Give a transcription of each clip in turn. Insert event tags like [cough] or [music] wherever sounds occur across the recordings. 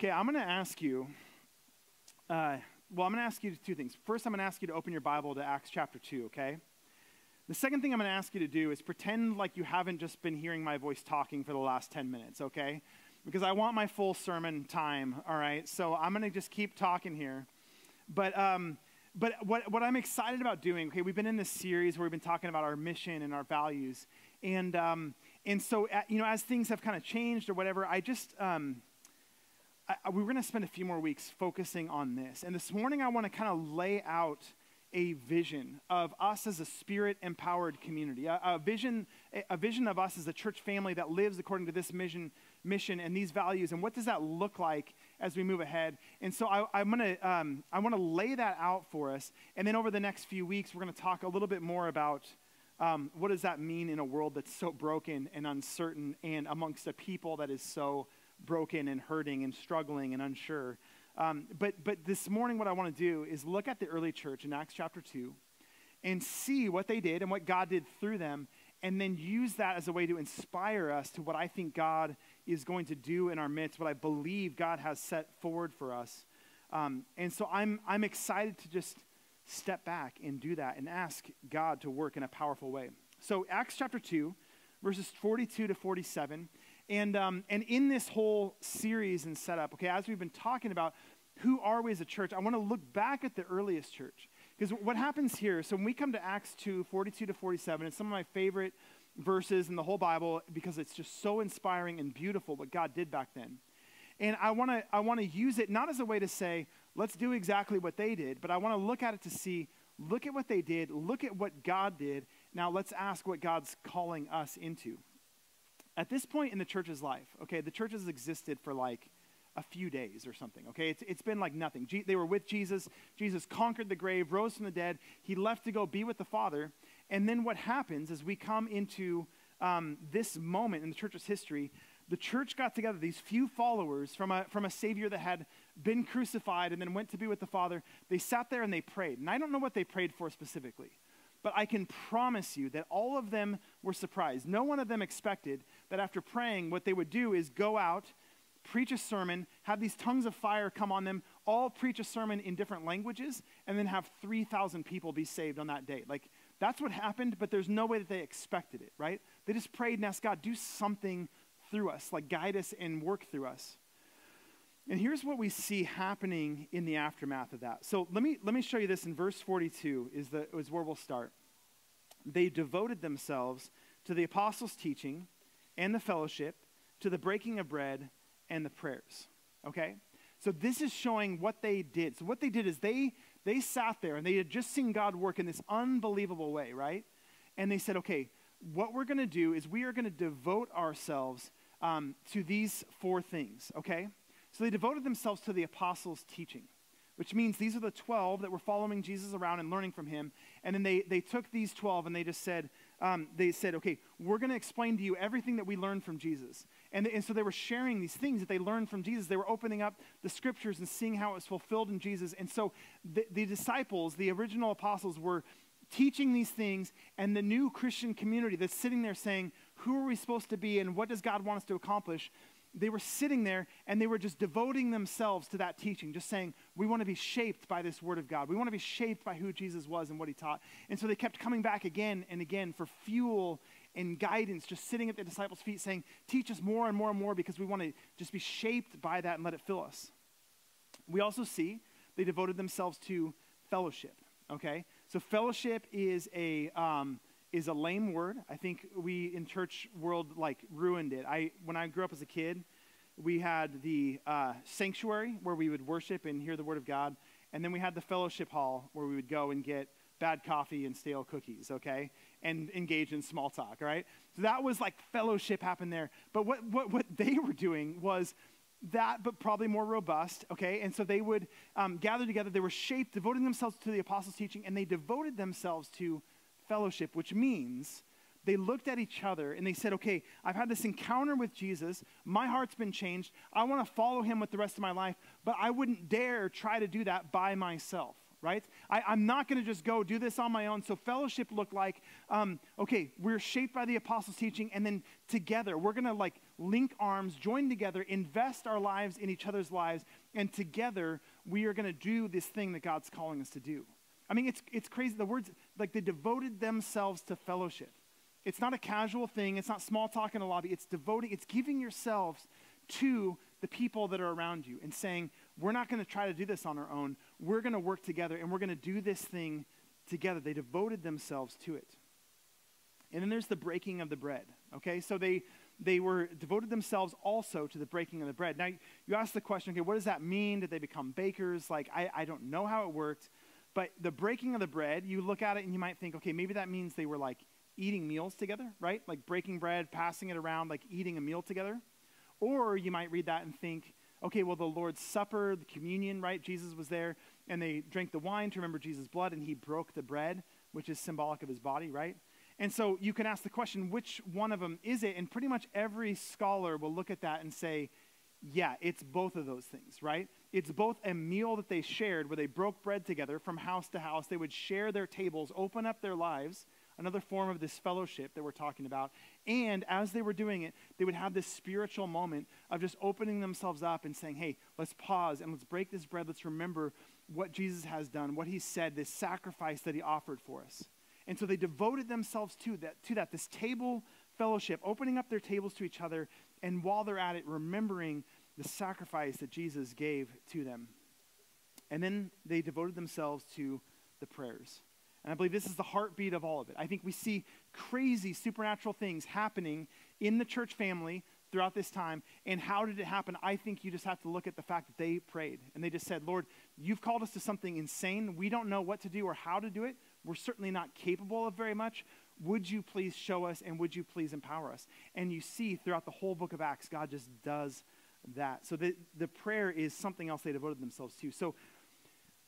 Okay, I'm going to ask you. Uh, well, I'm going to ask you two things. First, I'm going to ask you to open your Bible to Acts chapter 2, okay? The second thing I'm going to ask you to do is pretend like you haven't just been hearing my voice talking for the last 10 minutes, okay? Because I want my full sermon time, all right? So I'm going to just keep talking here. But, um, but what, what I'm excited about doing, okay, we've been in this series where we've been talking about our mission and our values. And, um, and so, you know, as things have kind of changed or whatever, I just, um, I, we are going to spend a few more weeks focusing on this. And this morning, I want to kind of lay out a vision of us as a spirit empowered community, a, a, vision, a vision of us as a church family that lives according to this mission, mission and these values. And what does that look like as we move ahead? And so I, I'm gonna, um, I want to lay that out for us. And then over the next few weeks, we're going to talk a little bit more about um, what does that mean in a world that's so broken and uncertain and amongst a people that is so broken and hurting and struggling and unsure. Um, but, but this morning, what I want to do is look at the early church in Acts chapter 2 and see what they did and what God did through them, and then use that as a way to inspire us to what I think God is going to do in our midst, what I believe God has set forward for us. Um, and so I'm, I'm excited to just step back and do that and ask God to work in a powerful way. So, Acts chapter 2, verses 42 to 47 and, um, and in this whole series and setup, okay, as we've been talking about who are we as a church, I want to look back at the earliest church. Because what happens here, so when we come to Acts 2, 42 to 47, it's some of my favorite verses in the whole Bible because it's just so inspiring and beautiful what God did back then. And I want to I want to use it not as a way to say, let's do exactly what they did, but I want to look at it to see, look at what they did, look at what God did. Now let's ask what God's calling us into. At this point in the church's life, okay, the church has existed for like a few days or something, okay? It's, it's been like nothing. Je- they were with Jesus. Jesus conquered the grave, rose from the dead. He left to go be with the Father. And then what happens is we come into um, this moment in the church's history. The church got together, these few followers from a, from a Savior that had been crucified and then went to be with the Father. They sat there and they prayed. And I don't know what they prayed for specifically, but I can promise you that all of them were surprised. No one of them expected that after praying, what they would do is go out, preach a sermon, have these tongues of fire come on them, all preach a sermon in different languages, and then have 3,000 people be saved on that day. Like, that's what happened, but there's no way that they expected it, right? They just prayed and asked God, do something through us, like guide us and work through us. And here's what we see happening in the aftermath of that. So let me, let me show you this in verse 42 is, the, is where we'll start. They devoted themselves to the apostles' teaching and the fellowship, to the breaking of bread and the prayers. Okay? So this is showing what they did. So what they did is they they sat there and they had just seen God work in this unbelievable way, right? And they said, okay, what we're going to do is we are going to devote ourselves um, to these four things, okay? So they devoted themselves to the apostles' teaching, which means these are the 12 that were following Jesus around and learning from him. And then they, they took these 12 and they just said, um, they said, okay, we're going to explain to you everything that we learned from Jesus. And, and so they were sharing these things that they learned from Jesus. They were opening up the scriptures and seeing how it was fulfilled in Jesus. And so the, the disciples, the original apostles, were teaching these things, and the new Christian community that's sitting there saying, who are we supposed to be and what does God want us to accomplish? They were sitting there and they were just devoting themselves to that teaching, just saying, We want to be shaped by this word of God. We want to be shaped by who Jesus was and what he taught. And so they kept coming back again and again for fuel and guidance, just sitting at the disciples' feet saying, Teach us more and more and more because we want to just be shaped by that and let it fill us. We also see they devoted themselves to fellowship, okay? So fellowship is a. Um, is a lame word. I think we in church world like ruined it. I when I grew up as a kid, we had the uh, sanctuary where we would worship and hear the word of God, and then we had the fellowship hall where we would go and get bad coffee and stale cookies, okay, and engage in small talk, right? So that was like fellowship happened there. But what what what they were doing was that, but probably more robust, okay? And so they would um, gather together. They were shaped, devoting themselves to the apostles' teaching, and they devoted themselves to fellowship, which means they looked at each other and they said, Okay, I've had this encounter with Jesus. My heart's been changed. I want to follow him with the rest of my life, but I wouldn't dare try to do that by myself. right? I, am not going to just go do this on my own. So fellowship looked like, um, okay, we're shaped by the apostles' teaching, and then together we're going to like link arms, join together, invest our lives in each other's lives, and together we are going to do this thing that God's calling us to do. I mean, it's, it's crazy. The words, like they devoted themselves to fellowship. It's not a casual thing. It's not small talk in a lobby. It's devoting, it's giving yourselves to the people that are around you and saying, we're not going to try to do this on our own. We're going to work together and we're going to do this thing together. They devoted themselves to it. And then there's the breaking of the bread. Okay, so they they were devoted themselves also to the breaking of the bread. Now you ask the question, okay, what does that mean? Did they become bakers? Like I, I don't know how it worked, but the breaking of the bread, you look at it and you might think, okay, maybe that means they were like eating meals together, right? Like breaking bread, passing it around, like eating a meal together. Or you might read that and think, okay, well, the Lord's Supper, the communion, right? Jesus was there, and they drank the wine to remember Jesus' blood, and he broke the bread, which is symbolic of his body, right? And so you can ask the question, which one of them is it? And pretty much every scholar will look at that and say, yeah, it's both of those things, right? It's both a meal that they shared where they broke bread together from house to house. They would share their tables, open up their lives, another form of this fellowship that we're talking about. And as they were doing it, they would have this spiritual moment of just opening themselves up and saying, hey, let's pause and let's break this bread. Let's remember what Jesus has done, what he said, this sacrifice that he offered for us. And so they devoted themselves to that, to that, this table fellowship, opening up their tables to each other, and while they're at it, remembering the sacrifice that Jesus gave to them. And then they devoted themselves to the prayers. And I believe this is the heartbeat of all of it. I think we see crazy supernatural things happening in the church family throughout this time. And how did it happen? I think you just have to look at the fact that they prayed and they just said, Lord, you've called us to something insane. We don't know what to do or how to do it. We're certainly not capable of very much. Would you please show us and would you please empower us? And you see throughout the whole book of Acts, God just does that. So the, the prayer is something else they devoted themselves to. So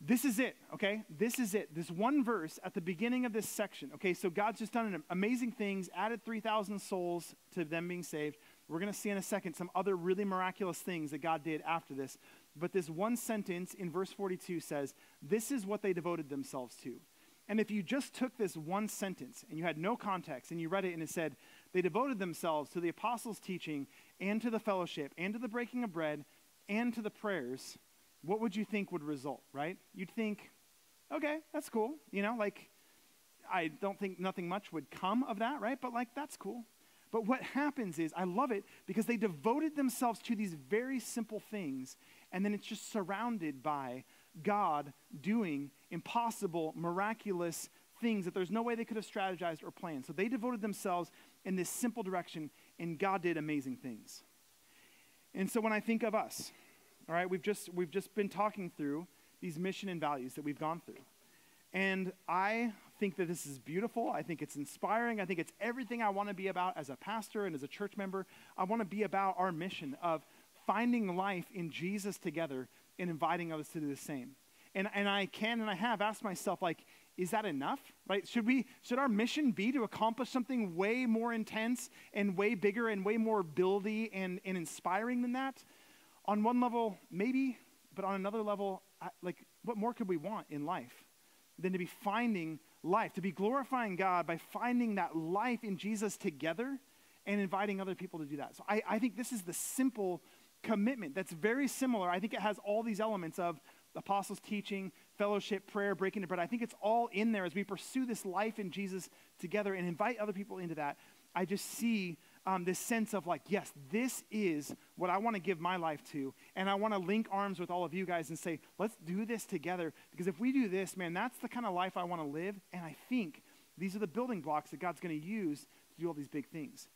this is it, okay? This is it. This one verse at the beginning of this section, okay? So God's just done amazing things, added 3,000 souls to them being saved. We're going to see in a second some other really miraculous things that God did after this. But this one sentence in verse 42 says, This is what they devoted themselves to. And if you just took this one sentence and you had no context and you read it and it said, They devoted themselves to the apostles' teaching and to the fellowship and to the breaking of bread and to the prayers what would you think would result, right? You'd think, okay, that's cool. You know, like, I don't think nothing much would come of that, right? But, like, that's cool. But what happens is, I love it because they devoted themselves to these very simple things, and then it's just surrounded by God doing impossible, miraculous things that there's no way they could have strategized or planned. So they devoted themselves in this simple direction, and God did amazing things. And so when I think of us, all right, we've just, we've just been talking through these mission and values that we've gone through. And I think that this is beautiful. I think it's inspiring. I think it's everything I want to be about as a pastor and as a church member. I want to be about our mission of finding life in Jesus together and inviting others to do the same. And, and I can and I have asked myself, like, is that enough? Right? Should we should our mission be to accomplish something way more intense and way bigger and way more buildy and, and inspiring than that? on one level, maybe, but on another level, like, what more could we want in life than to be finding life, to be glorifying God by finding that life in Jesus together and inviting other people to do that? So I, I think this is the simple commitment that's very similar. I think it has all these elements of apostles' teaching, fellowship, prayer, breaking the bread. I think it's all in there as we pursue this life in Jesus together and invite other people into that. I just see um, this sense of like, yes, this is what I want to give my life to. And I want to link arms with all of you guys and say, let's do this together. Because if we do this, man, that's the kind of life I want to live. And I think these are the building blocks that God's going to use to do all these big things.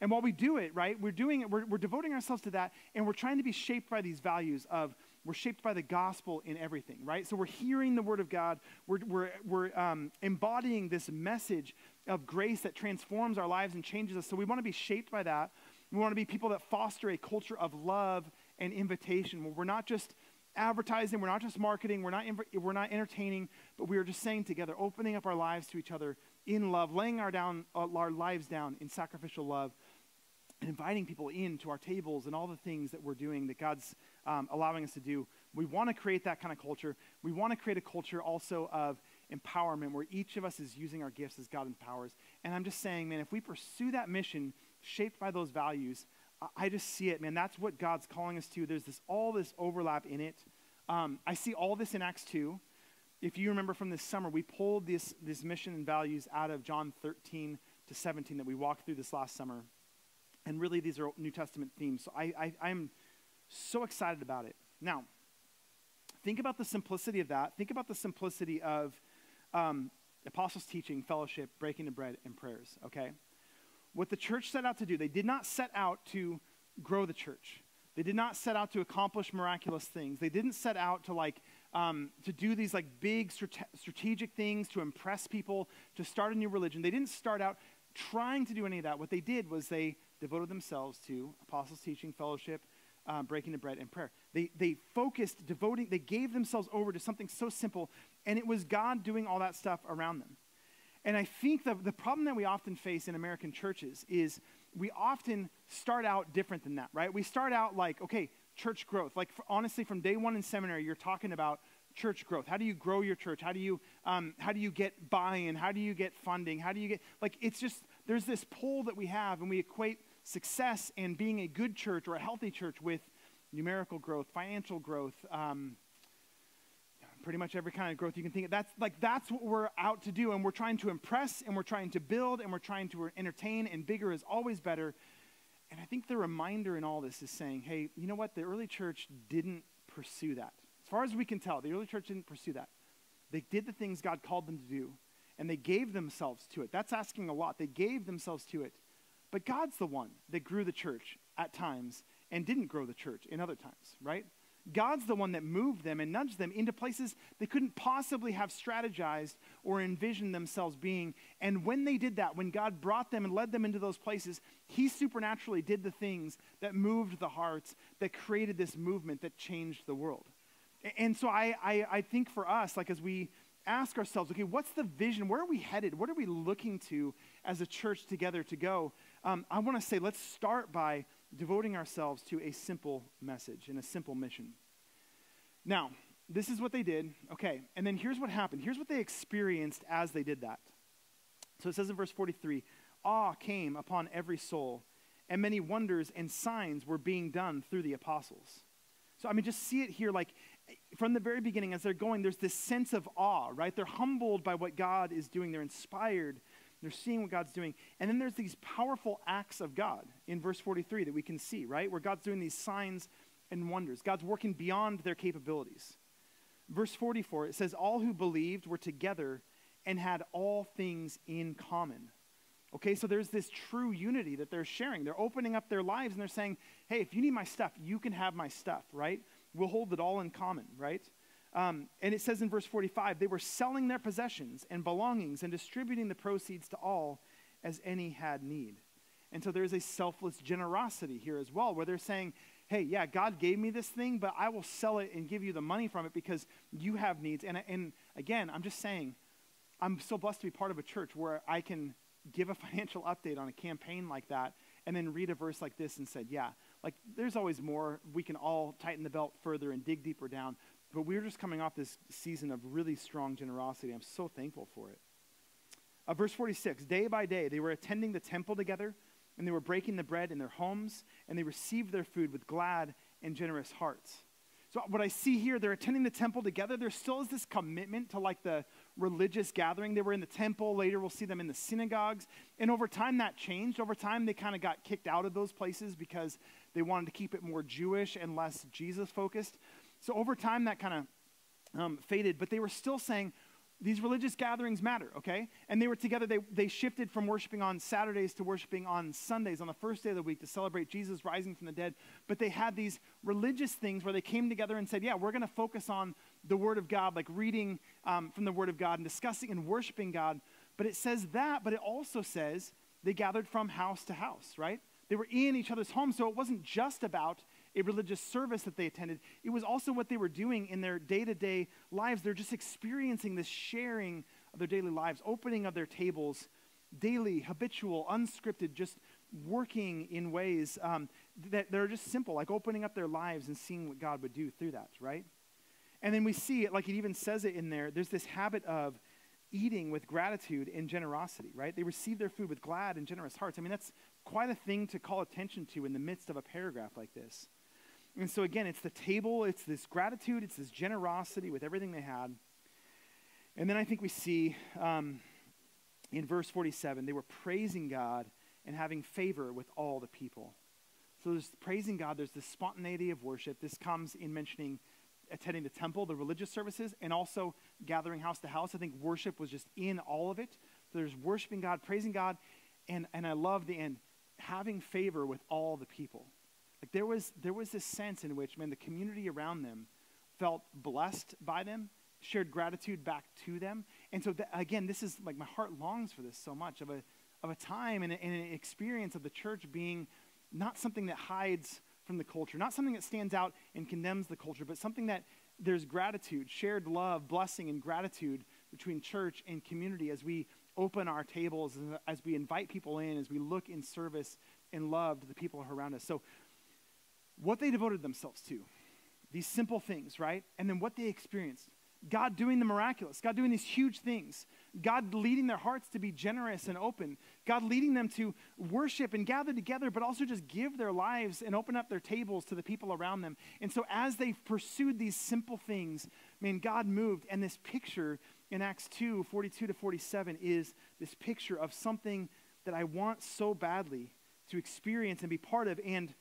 And while we do it, right, we're doing it, we're, we're devoting ourselves to that, and we're trying to be shaped by these values of we're shaped by the gospel in everything, right? So we're hearing the word of God, we're, we're, we're um, embodying this message of grace that transforms our lives and changes us. So we want to be shaped by that. We want to be people that foster a culture of love and invitation where we're not just advertising, we're not just marketing, we're not, we're not entertaining, but we are just saying together, opening up our lives to each other in love, laying our, down, uh, our lives down in sacrificial love. And inviting people into our tables and all the things that we're doing that God's um, allowing us to do. We want to create that kind of culture. We want to create a culture also of empowerment where each of us is using our gifts as God empowers. And I'm just saying, man, if we pursue that mission shaped by those values, I just see it, man. That's what God's calling us to. There's this all this overlap in it. Um, I see all this in Acts 2. If you remember from this summer, we pulled this, this mission and values out of John 13 to 17 that we walked through this last summer. And really, these are New Testament themes. So I, I, I'm so excited about it. Now, think about the simplicity of that. Think about the simplicity of um, apostles' teaching, fellowship, breaking the bread, and prayers, okay? What the church set out to do, they did not set out to grow the church. They did not set out to accomplish miraculous things. They didn't set out to like um, to do these like big strate- strategic things to impress people, to start a new religion. They didn't start out trying to do any of that. What they did was they devoted themselves to apostles' teaching, fellowship, um, breaking the bread, and prayer. They, they focused, devoting, they gave themselves over to something so simple, and it was God doing all that stuff around them. And I think the, the problem that we often face in American churches is we often start out different than that, right? We start out like, okay, church growth. Like, for, honestly, from day one in seminary, you're talking about church growth. How do you grow your church? How do you, um, how do you get buy in? How do you get funding? How do you get, like, it's just, there's this pull that we have, and we equate success and being a good church or a healthy church with numerical growth, financial growth, um, pretty much every kind of growth you can think of. That's like that's what we're out to do, and we're trying to impress, and we're trying to build, and we're trying to entertain, and bigger is always better. And I think the reminder in all this is saying, hey, you know what? The early church didn't pursue that. As far as we can tell, the early church didn't pursue that. They did the things God called them to do, and they gave themselves to it. That's asking a lot. They gave themselves to it. But God's the one that grew the church at times and didn't grow the church in other times, right? God's the one that moved them and nudged them into places they couldn't possibly have strategized or envisioned themselves being. And when they did that, when God brought them and led them into those places, He supernaturally did the things that moved the hearts, that created this movement that changed the world. And so I, I, I think for us, like as we ask ourselves, okay, what's the vision? Where are we headed? What are we looking to as a church together to go? Um, I want to say, let's start by devoting ourselves to a simple message and a simple mission. Now, this is what they did. Okay, and then here's what happened. Here's what they experienced as they did that. So it says in verse 43 awe came upon every soul, and many wonders and signs were being done through the apostles. So, I mean, just see it here like from the very beginning as they're going, there's this sense of awe, right? They're humbled by what God is doing, they're inspired they're seeing what God's doing. And then there's these powerful acts of God in verse 43 that we can see, right? Where God's doing these signs and wonders. God's working beyond their capabilities. Verse 44, it says, All who believed were together and had all things in common. Okay, so there's this true unity that they're sharing. They're opening up their lives and they're saying, Hey, if you need my stuff, you can have my stuff, right? We'll hold it all in common, right? Um, and it says in verse 45 they were selling their possessions and belongings and distributing the proceeds to all as any had need. And so there's a selfless generosity here as well, where they're saying, hey, yeah, God gave me this thing, but I will sell it and give you the money from it because you have needs. And, and again, I'm just saying, I'm so blessed to be part of a church where I can give a [laughs] financial update on a campaign like that and then read a verse like this and said, yeah, like there's always more. We can all tighten the belt further and dig deeper down. But we're just coming off this season of really strong generosity. I'm so thankful for it. Uh, verse 46 Day by day, they were attending the temple together, and they were breaking the bread in their homes, and they received their food with glad and generous hearts. So, what I see here, they're attending the temple together. There still is this commitment to like the religious gathering. They were in the temple. Later, we'll see them in the synagogues. And over time, that changed. Over time, they kind of got kicked out of those places because they wanted to keep it more Jewish and less Jesus focused. So over time, that kind of um, faded, but they were still saying, these religious gatherings matter, okay? And they were together. They, they shifted from worshiping on Saturdays to worshiping on Sundays, on the first day of the week, to celebrate Jesus rising from the dead. But they had these religious things where they came together and said, yeah, we're going to focus on the Word of God, like reading um, from the Word of God and discussing and worshiping God. But it says that, but it also says they gathered from house to house, right? They were in each other's homes. So it wasn't just about a religious service that they attended. It was also what they were doing in their day to day lives. They're just experiencing this sharing of their daily lives, opening of their tables, daily, habitual, unscripted, just working in ways um, that, are just simple, like opening up their lives and seeing what God would do through that, right? And then we see it, like it even says it in there, there's this habit of eating with gratitude and generosity, right? They receive their food with glad and generous hearts. I mean, that's quite a thing to call attention to in the midst of a paragraph like this. And so, again, it's the table, it's this gratitude, it's this generosity with everything they had. And then I think we see um, in verse 47, they were praising God and having favor with all the people. So there's praising God, there's this spontaneity of worship. This comes in mentioning attending the temple, the religious services, and also gathering house to house. I think worship was just in all of it. There's worshiping God, praising God, and, and I love the end, having favor with all the people. Like there was there was this sense in which, man, the community around them felt blessed by them, shared gratitude back to them. And so th- again, this is like my heart longs for this so much of a of a time and, a, and an experience of the church being not something that hides from the culture, not something that stands out and condemns the culture, but something that there's gratitude, shared love, blessing, and gratitude between church and community as we open our tables, as we invite people in, as we look in service and love to the people around us. So, what they devoted themselves to, these simple things, right? And then what they experienced. God doing the miraculous, God doing these huge things, God leading their hearts to be generous and open, God leading them to worship and gather together, but also just give their lives and open up their tables to the people around them. And so, as they pursued these simple things, man, God moved. And this picture in Acts 2 42 to 47 is this picture of something that I want so badly to experience and be part of. And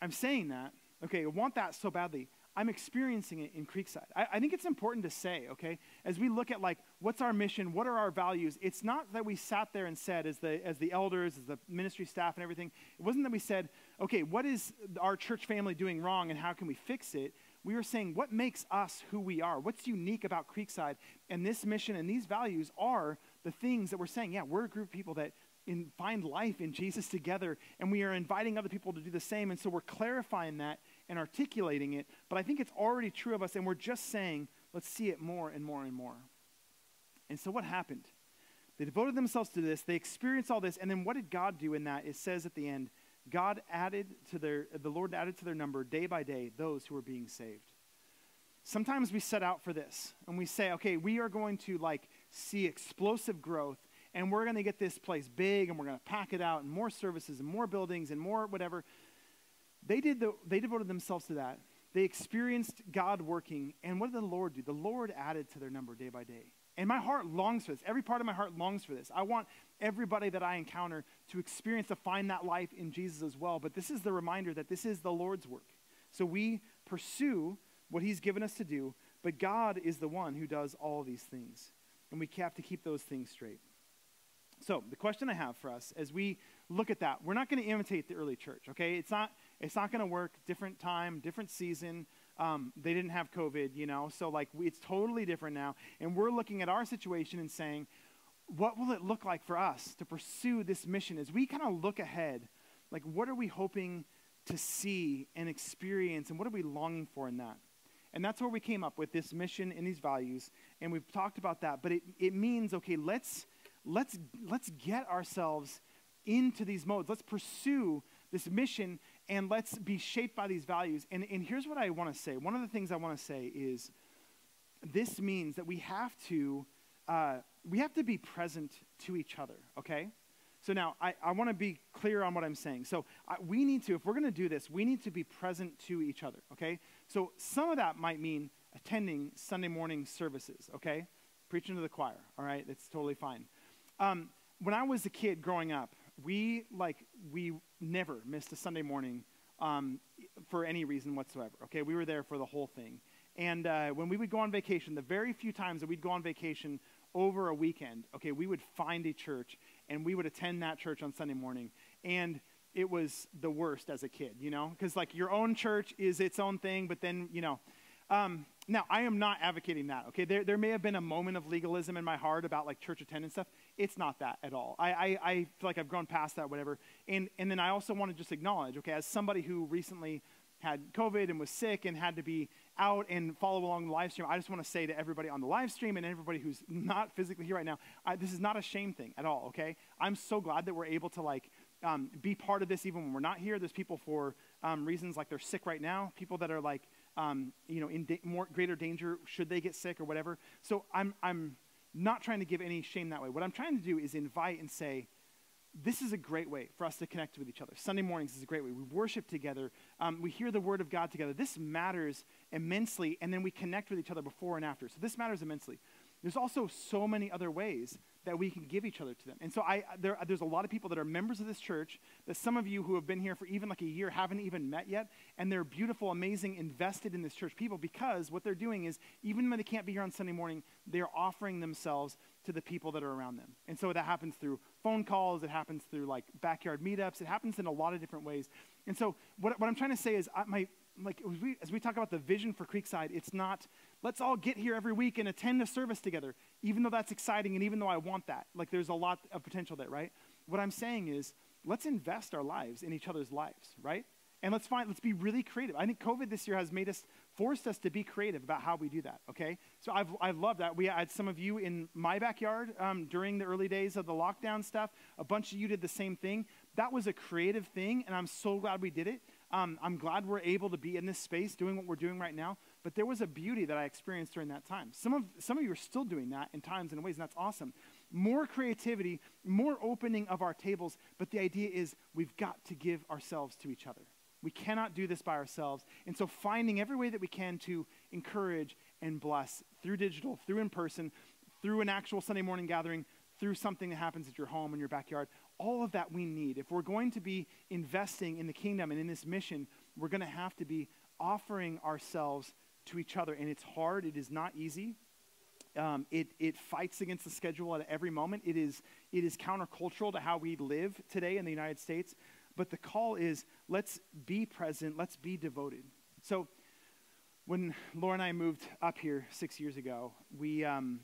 I'm saying that, okay, I want that so badly. I'm experiencing it in Creekside. I, I, think it's important to say, okay, as we look at like what's our mission, what are our values, it's not that we sat there and said, as the as the elders, as the ministry staff and everything, it wasn't that we said, okay, what is our church family doing wrong and how can we fix it? We were saying, what makes us who we are? What's unique about Creekside? And this mission and these values are the things that we're saying, yeah, we're a group of people that in, find life in Jesus together, and we are inviting other people to do the same. And so we're clarifying that and articulating it, but I think it's already true of us, and we're just saying, let's see it more and more and more. And so what happened? They devoted themselves to this, they experienced all this, and then what did God do in that? It says at the end, God added to their, the Lord added to their number day by day those who were being saved. Sometimes we set out for this and we say, okay, we are going to like see explosive growth and we're going to get this place big and we're going to pack it out and more services and more buildings and more whatever. They, did the, they devoted themselves to that. They experienced God working. And what did the Lord do? The Lord added to their number day by day. And my heart longs for this. Every part of my heart longs for this. I want everybody that I encounter to experience, to find that life in Jesus as well. But this is the reminder that this is the Lord's work. So we pursue what He's given us to do, but God is the one who does all these things. And we have to keep those things straight. So, the question I have for us as we look at that, we're not going to imitate the early church, okay? It's not, it's not going to work. Different time, different season. Um, they didn't have COVID, you know, so like we, it's totally different now. And we're looking at our situation and saying, what will it look like for us to pursue this mission as we kind of look ahead? Like, what are we hoping to see and experience, and what are we longing for in that? And that's where we came up with this mission and these values, and we've talked about that. But it, it means, okay, let's let's, let's get ourselves into these modes. Let's pursue this mission and let's be shaped by these values. And, and here's what I want to say. One of the things I want to say is this means that we have to uh, we have to be present to each other. Okay. So now I, I want to be clear on what I'm saying. So I, we need to, if we're going to do this, we need to be present to each other. Okay. So some of that might mean attending Sunday morning services. Okay. Preaching to the choir. All right. That's totally fine. Um, when I was a kid growing up, we like we never missed a Sunday morning um, for any reason whatsoever. Okay, we were there for the whole thing. And uh, when we would go on vacation, the very few times that we'd go on vacation over a weekend, okay, we would find a church and we would attend that church on Sunday morning. And it was the worst as a kid, you know, because like your own church is its own thing, but then, you know, um, now I am not advocating that, okay? There, there may have been a moment of legalism in my heart about like church attendance stuff. It's not that at all. I, I, I feel like I've grown past that, whatever. And, and then I also want to just acknowledge, okay, as somebody who recently had COVID and was sick and had to be out and follow along the live stream, I just want to say to everybody on the live stream and everybody who's [laughs] not physically here right now, I, this is not a shame thing at all, okay? I'm so glad that we're able to like um, be part of this even when we're not here. There's people for um, reasons like they're sick right now, people that are like, um, you know, in da- more greater danger should they get sick or whatever. So I'm, I'm not trying to give any shame that way. What I'm trying to do is invite and say, this is a great way for us to connect with each other. Sunday mornings is a great way. We worship together. Um, we hear the word of God together. This matters immensely, and then we connect with each other before and after. So this matters immensely. There's also so many other ways that we can give each other to them. And so I, there, there's a lot of people that are members of this church that some of you who have been here for even like a year haven't even met yet. And they're beautiful, amazing, invested in this church people because what they're doing is, even when they can't be here on Sunday morning, they're offering themselves to the people that are around them. And so that happens through phone calls, it happens through like backyard meetups, it happens in a lot of different ways. And so what, what I'm trying to say is, I, my, like as we, as we talk about the vision for Creekside, it's not let's all get here every week and attend a service together, even though that's exciting and even though I want that. Like there's a lot of potential there, right? What I'm saying is let's invest our lives in each other's lives, right? And let's find let's be really creative. I think COVID this year has made us forced us to be creative about how we do that. Okay, so I've I've loved that. We had some of you in my backyard um, during the early days of the lockdown stuff. A bunch of you did the same thing. That was a creative thing, and I'm so glad we did it. Um, I'm glad we're able to be in this space doing what we're doing right now. But there was a beauty that I experienced during that time. Some of, some of you are still doing that in times and ways, and that's awesome. More creativity, more opening of our tables, but the idea is we've got to give ourselves to each other. We cannot do this by ourselves. And so, finding every way that we can to encourage and bless through digital, through in person, through an actual Sunday morning gathering, through something that happens at your home, in your backyard, all of that we need. If we're going to be investing in the kingdom and in this mission, we're going to have to be offering ourselves to each other. And it's hard, it is not easy. Um, it, it fights against the schedule at every moment. It is, it is countercultural to how we live today in the United States. But the call is let's be present, let's be devoted. So, when Laura and I moved up here six years ago, we, um,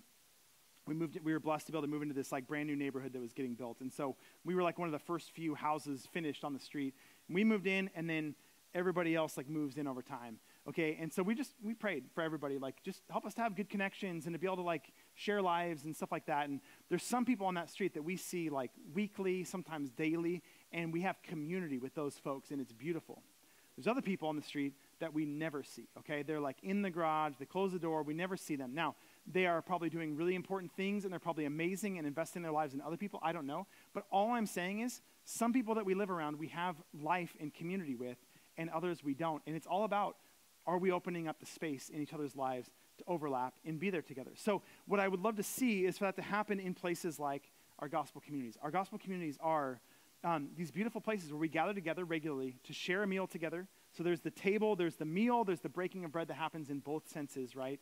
we moved we were blessed to be able to move into this like brand new neighborhood that was getting built and so we were like one of the first few houses finished on the street and we moved in and then everybody else like moves in over time okay? And so we just we prayed for everybody like just help us to have good connections and to be able to like share lives and stuff like that. And there's some people on that street that we see like weekly sometimes daily and we have community with those folks and it's beautiful. There's other people on the street that we never see okay? They're like in the garage they close the door we never see them. Now they are probably doing really important things and they're probably amazing and investing their lives in other people i don't know. But all i'm saying is some people that we live around we have life and community with and others we don't. And it's all about are we opening up the space in each other's lives to overlap and be there together? So, what I would love to see is for that to happen in places like our gospel communities. Our gospel communities are um, these beautiful places where we gather together regularly to share a meal together. So, there's the table, there's the meal, there's the breaking of bread that happens in both senses, right?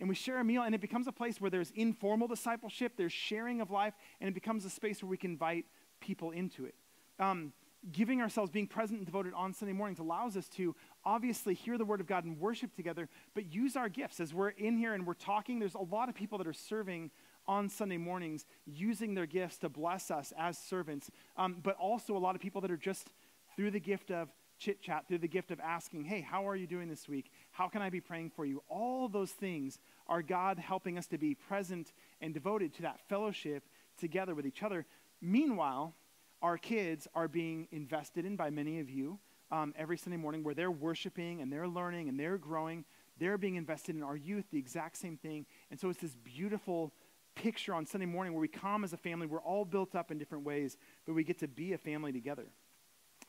And we share a meal, and it becomes a place where there's informal discipleship, there's sharing of life, and it becomes a space where we can invite people into it. Um, giving ourselves, being present and devoted on Sunday mornings allows us to obviously hear the word of God and worship together, but use our gifts. As we're in here and we're talking, there's a lot of people that are serving on Sunday mornings, using their gifts to bless us as servants, um, but also a lot of people that are just through the gift of chit chat, through the gift of asking, hey, how are you doing this week? How can I be praying for you? All those things are God helping us to be present and devoted to that fellowship together with each other. Meanwhile, our kids are being invested in by many of you um, every Sunday morning where they're worshiping and they're learning and they're growing. They're being invested in our youth, the exact same thing. And so it's this beautiful picture on Sunday morning where we come as a family. We're all built up in different ways, but we get to be a family together.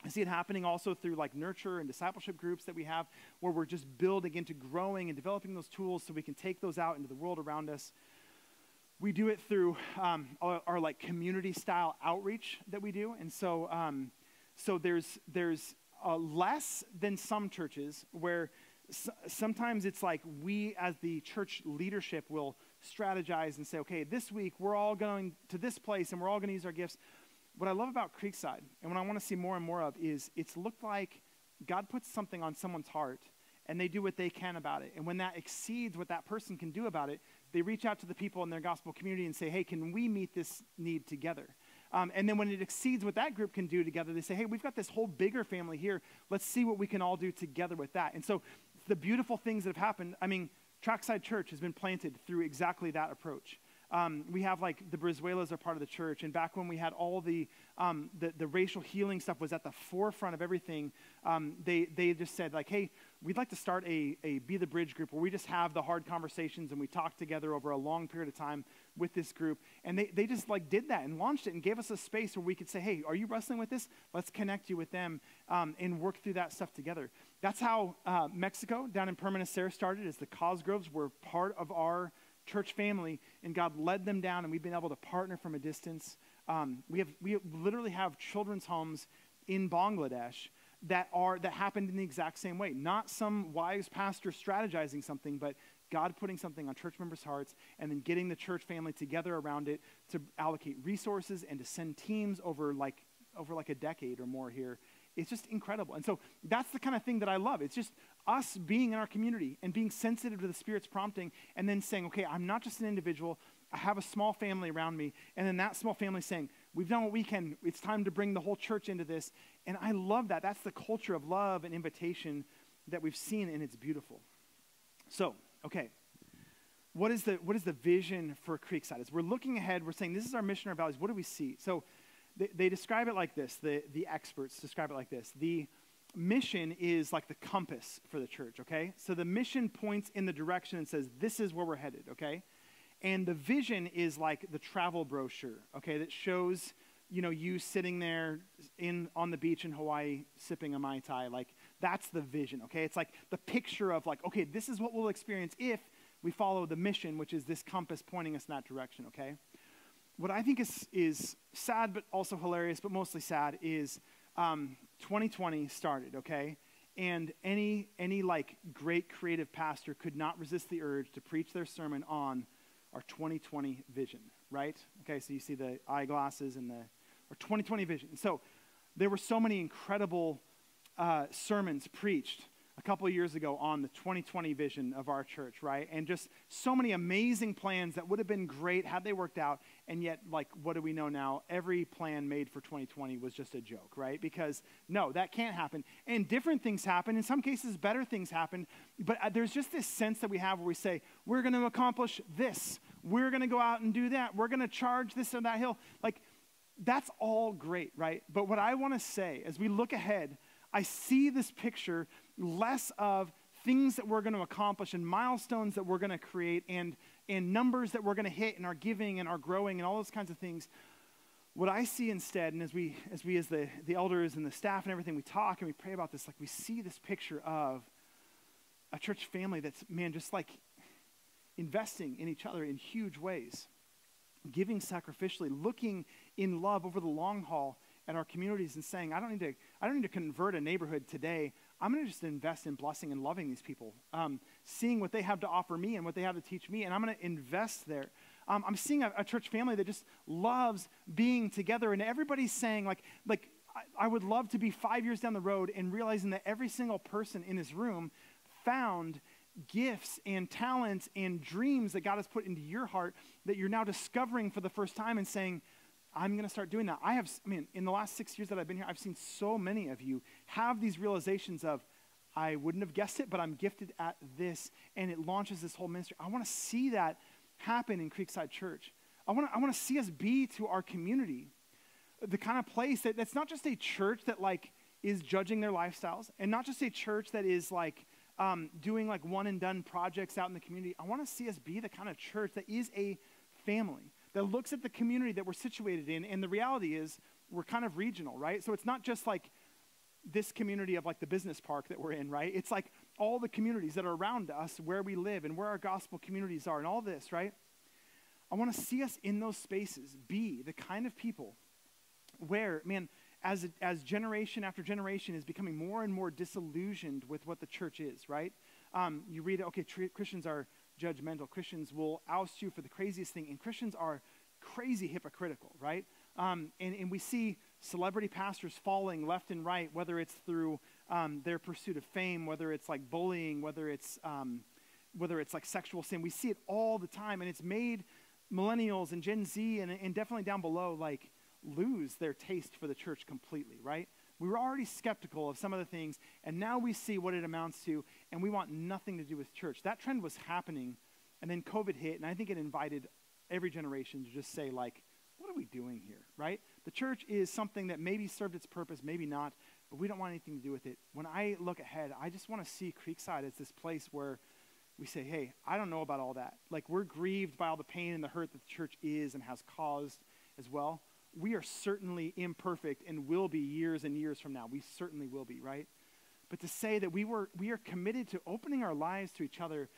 I see it happening also through like nurture and discipleship groups that we have where we're just building into growing and developing those tools so we can take those out into the world around us. We do it through um, our, our, like community style outreach that we do. And so, um, so there's, there's uh, less than some churches where s- sometimes it's like we as the church leadership will strategize and say, okay, this week we're all going to this place and we're all going to use our gifts. What I love about Creekside and what I want to see more and more of is it's looked like God puts something on someone's heart and they do what they can about it. And when that exceeds what that person can do about it, they reach out to the people in their gospel community and say, hey, can we meet this need together? Um, and then when it exceeds what that group can do together, they say, hey, we've got this whole bigger family here. Let's see what we can all do together with that. And so the beautiful things that have happened, I mean, Trackside Church has been planted through exactly that approach. Um, we have like the Brizuelas are part of the church, and back when we had all the, um, the, the racial healing stuff was at the forefront of everything, um, they, they just said like, hey, we'd like to start a, a Be the Bridge group where we just have the hard conversations and we talk together over a long period of time with this group. And they, they just like did that and launched it and gave us a space where we could say, hey, are you wrestling with this? Let's connect you with them um, and work through that stuff together. That's how uh, Mexico down in Permanecer started as the Cosgroves were part of our church family, and God led them down, and we've been able to partner from a distance. Um, we have we literally have children's homes in Bangladesh that are that happened in the exact same way. Not some wise pastor strategizing something, but God putting something on church members' hearts and then getting the church family together around it to allocate resources and to send teams over like over like a decade or more here. It's just incredible. And so that's the kind of thing that I love. It's just us being in our community and being sensitive to the Spirit's prompting and then saying, okay, I'm not just an individual. I have a small family around me. And then that small family saying, we've done what we can. It's time to bring the whole church into this. And I love that. That's the culture of love and invitation that we've seen, and it's beautiful. So, okay. What is the, what is the vision for Creekside? As we're looking ahead, we're saying, this is our mission, our values. What do we see? So, they, they describe it like this. The, the experts describe it like this. The mission is like the compass for the church, okay? So the mission points in the direction and says, this is where we're headed, okay? And the vision is like the travel brochure, okay, that shows, you know, you sitting there in on the beach in Hawaii sipping a Mai Tai. Like, that's the vision, okay? It's like the picture of like, okay, this is what we'll experience if we follow the mission, which is this compass pointing us in that direction, okay? What I think is, is sad, but also hilarious, but mostly sad, is um, 2020 started, okay? And any, any like great creative pastor could not resist the urge to preach their sermon on our 2020 vision, right? Okay, so you see the eyeglasses and the our 2020 vision. So there were so many incredible uh, sermons preached a couple of years ago on the 2020 vision of our church, right? And just so many amazing plans that would have been great had they worked out. And yet, like, what do we know now? Every plan made for 2020 was just a joke, right? Because no, that can't happen. And different things happen. In some cases, better things happen. But uh, there's just this sense that we have where we say, we're going to accomplish this. We're going to go out and do that. We're going to charge this or that hill. Like, that's all great, right? But what I want to say as we look ahead, I see this picture less of things that we're going to accomplish and milestones that we're going to create and, and numbers that we're going to hit in our giving and our growing and all those kinds of things. What I see instead, and as we, as we as the, the elders and the staff and everything, we talk and we pray about this, like we see this picture of a church family that's, man, just like investing in each other in huge ways, giving sacrificially, looking in love over the long haul at our communities and saying, I don't need to, I don't need to convert a neighborhood today. I'm going to just invest in blessing and loving these people, um, seeing what they have to offer me and what they have to teach me, and I'm going to invest there. Um, I'm seeing a, a, church family that just loves being together, and everybody's saying, like, like I, I would love to be five years down the road and realizing that every single person in this room found gifts and talents and dreams that God has put into your heart that you're now discovering for the first time and saying, I'm going to start doing that. I have, I mean, in the last six years that I've been here, I've seen so many of you have these realizations of, I wouldn't have guessed it, but I'm gifted at this, and it launches this whole ministry. I want to see that happen in Creekside Church. I want to, I want to see us be to our community the kind of place that, that's not just a church that like is judging their lifestyles, and not just a church that is like um, doing like one and done projects out in the community. I want to see us be the kind of church that is a family that looks at the community that we're situated in. And the reality is, we're kind of regional, right? So it's not just like this community of like the business park that we're in, right? It's like all the communities that are around us, where we live, and where our gospel communities are, and all this, right? I want to see us in those spaces be the kind of people where, man, as, as generation after generation is becoming more and more disillusioned with what the church is, right? Um, you read, okay, tr- Christians are judgmental. Christians will oust you for the craziest thing, and Christians are crazy hypocritical, right? Um, and, and we see celebrity pastors falling left and right, whether it's through um, their pursuit of fame, whether it's like bullying, whether it's um, whether it's like sexual sin. We see it all the time, and it's made millennials and Gen Z and, and definitely down below like lose their taste for the church completely, right? We were already skeptical of some of the things, and now we see what it amounts to, and we want nothing to do with church. That trend was happening, and then COVID hit, and I think it invited every generation to just say, like, what are we doing here, right? The church is something that maybe served its purpose, maybe not, but we don't want anything to do with it. When I look ahead, I just want to see Creekside as this place where we say, hey, I don't know about all that. Like, we're grieved by all the pain and the hurt that the church is and has caused as well. We are certainly imperfect and will be years and years from now. We certainly will be, right? But to say that we, were, we are committed to opening our lives to each other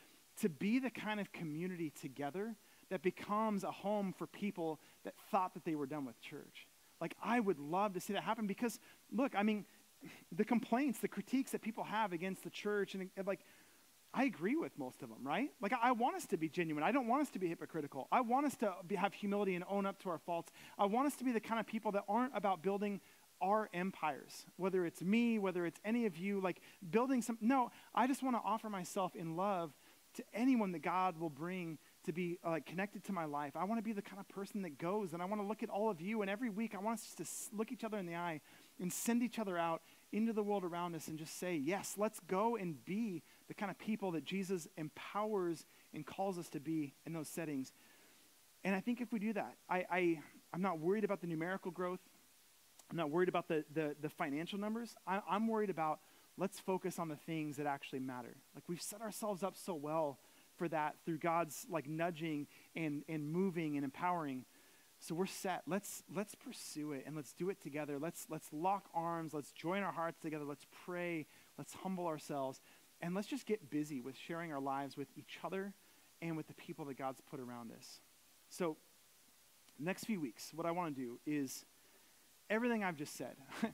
to be the kind of community together that becomes a home for people that thought that they were done with church. Like, I would love to see that happen because, look, I mean, the complaints, the critiques that people have against the church, and, like, I agree with most of them, right? Like, I, want us to be genuine. I don't want us to be hypocritical. I want us to be, have humility and own up to our faults. I want us to be the kind of people that aren't about building our empires, whether it's me, whether it's any of you, like building some. No, I just want to offer myself in love to anyone that God will bring to be uh, connected to my life. I want to be the kind of person that goes, and I want to look at all of you, and every week I want us just to look each other in the eye and send each other out into the world around us and just say, yes, let's go and be the kind of people that Jesus empowers and calls us to be in those settings. And I think if we do that, I, I, I'm not worried about the numerical growth. I'm not worried about the, the, the financial numbers. I, I'm worried about let's focus on the things that actually matter. Like we've set ourselves up so well for that through God's like nudging and, and moving and empowering. So we're set. Let's let's pursue it and let's do it together. Let's let's lock arms. Let's join our hearts together. Let's pray. Let's humble ourselves. And let's just get busy with sharing our lives with each other and with the people that God's put around us. So next few weeks, what I want to do is everything I've just said [laughs]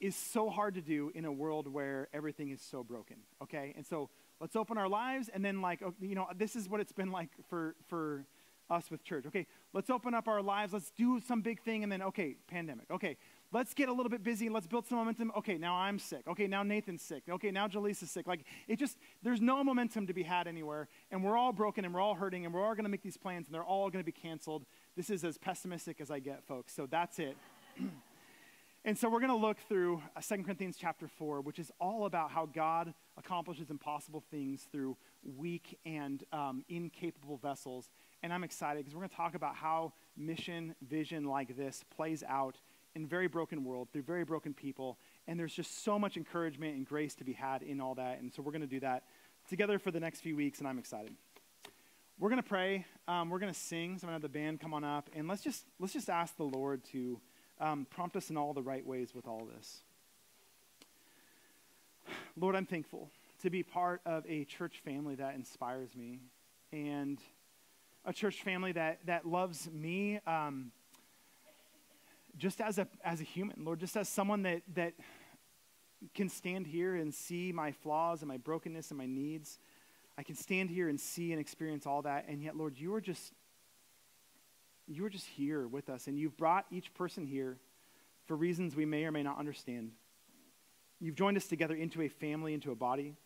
is so hard to do in a world where everything is so broken, okay? And so let's open our lives and then like, oh, you know, this is what it's been like for, for us with church. Okay, let's open up our lives. Let's do some big thing and then, okay, pandemic. Okay, let's get a little bit busy. and Let's build some momentum. Okay, now I'm sick. Okay, now Nathan's sick. Okay, now Jaleesa's sick. Like, it just, there's no momentum to be had anywhere. And we're all broken and we're all hurting and we're all going to make these plans and they're all going to be canceled. This is as pessimistic as I get, folks. So that's it. [clears throat] And so we're going to look through uh, 2 Corinthians chapter 4, which is all about how God accomplishes impossible things through weak and um, incapable vessels. And I'm excited because we're going to talk about how mission vision like this plays out in a very broken world through very broken people. And there's just so much encouragement and grace to be had in all that. And so we're going to do that together for the next few weeks, and I'm excited. We're going to pray. Um, we're going to sing. So I'm going to have the band come on up, and let's just let's just ask the Lord to um, prompt us in all the right ways with all this. Lord, I'm thankful to be part of a church family that inspires me and a church family that, that loves me um, just as a, as a human, Lord, just as someone that, that can stand here and see my flaws and my brokenness and my needs. I can stand here and see and experience all that, and yet, Lord, you are just you are just here with us, and you've brought each person here for reasons we may or may not understand. You've joined us together into a family, into a body.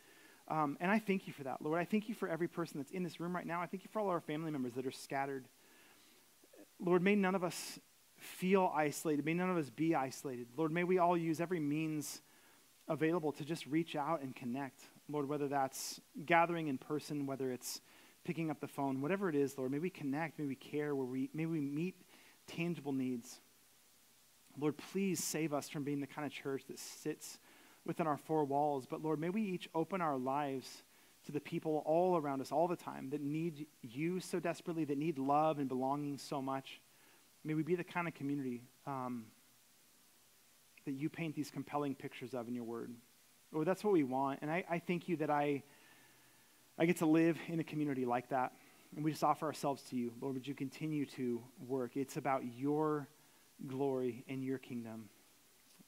Um, and I thank you for that, Lord. I thank you for every person that's in this room right now. I thank you for all our family members that are scattered. Lord, may none of us feel isolated. May none of us be isolated. Lord, may we all use every means available to just reach out and connect. Lord, whether that's gathering in person, whether it's picking up the phone, whatever it is, Lord, may we connect, may we care, where we, may we meet tangible needs. Lord, please save us from being the kind of church that sits within our four walls. But Lord, may we each open our lives to the people all around us all the time that need you so desperately, that need love and belonging so much. May we be the kind of community um, that you paint these compelling pictures of in your word. Lord, that's what we want. And I, I thank you that I I get to live in a community like that. And we just offer ourselves to you. Lord, would you continue to work? It's about your glory and your kingdom.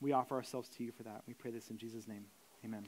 We offer ourselves to you for that. We pray this in Jesus' name. Amen.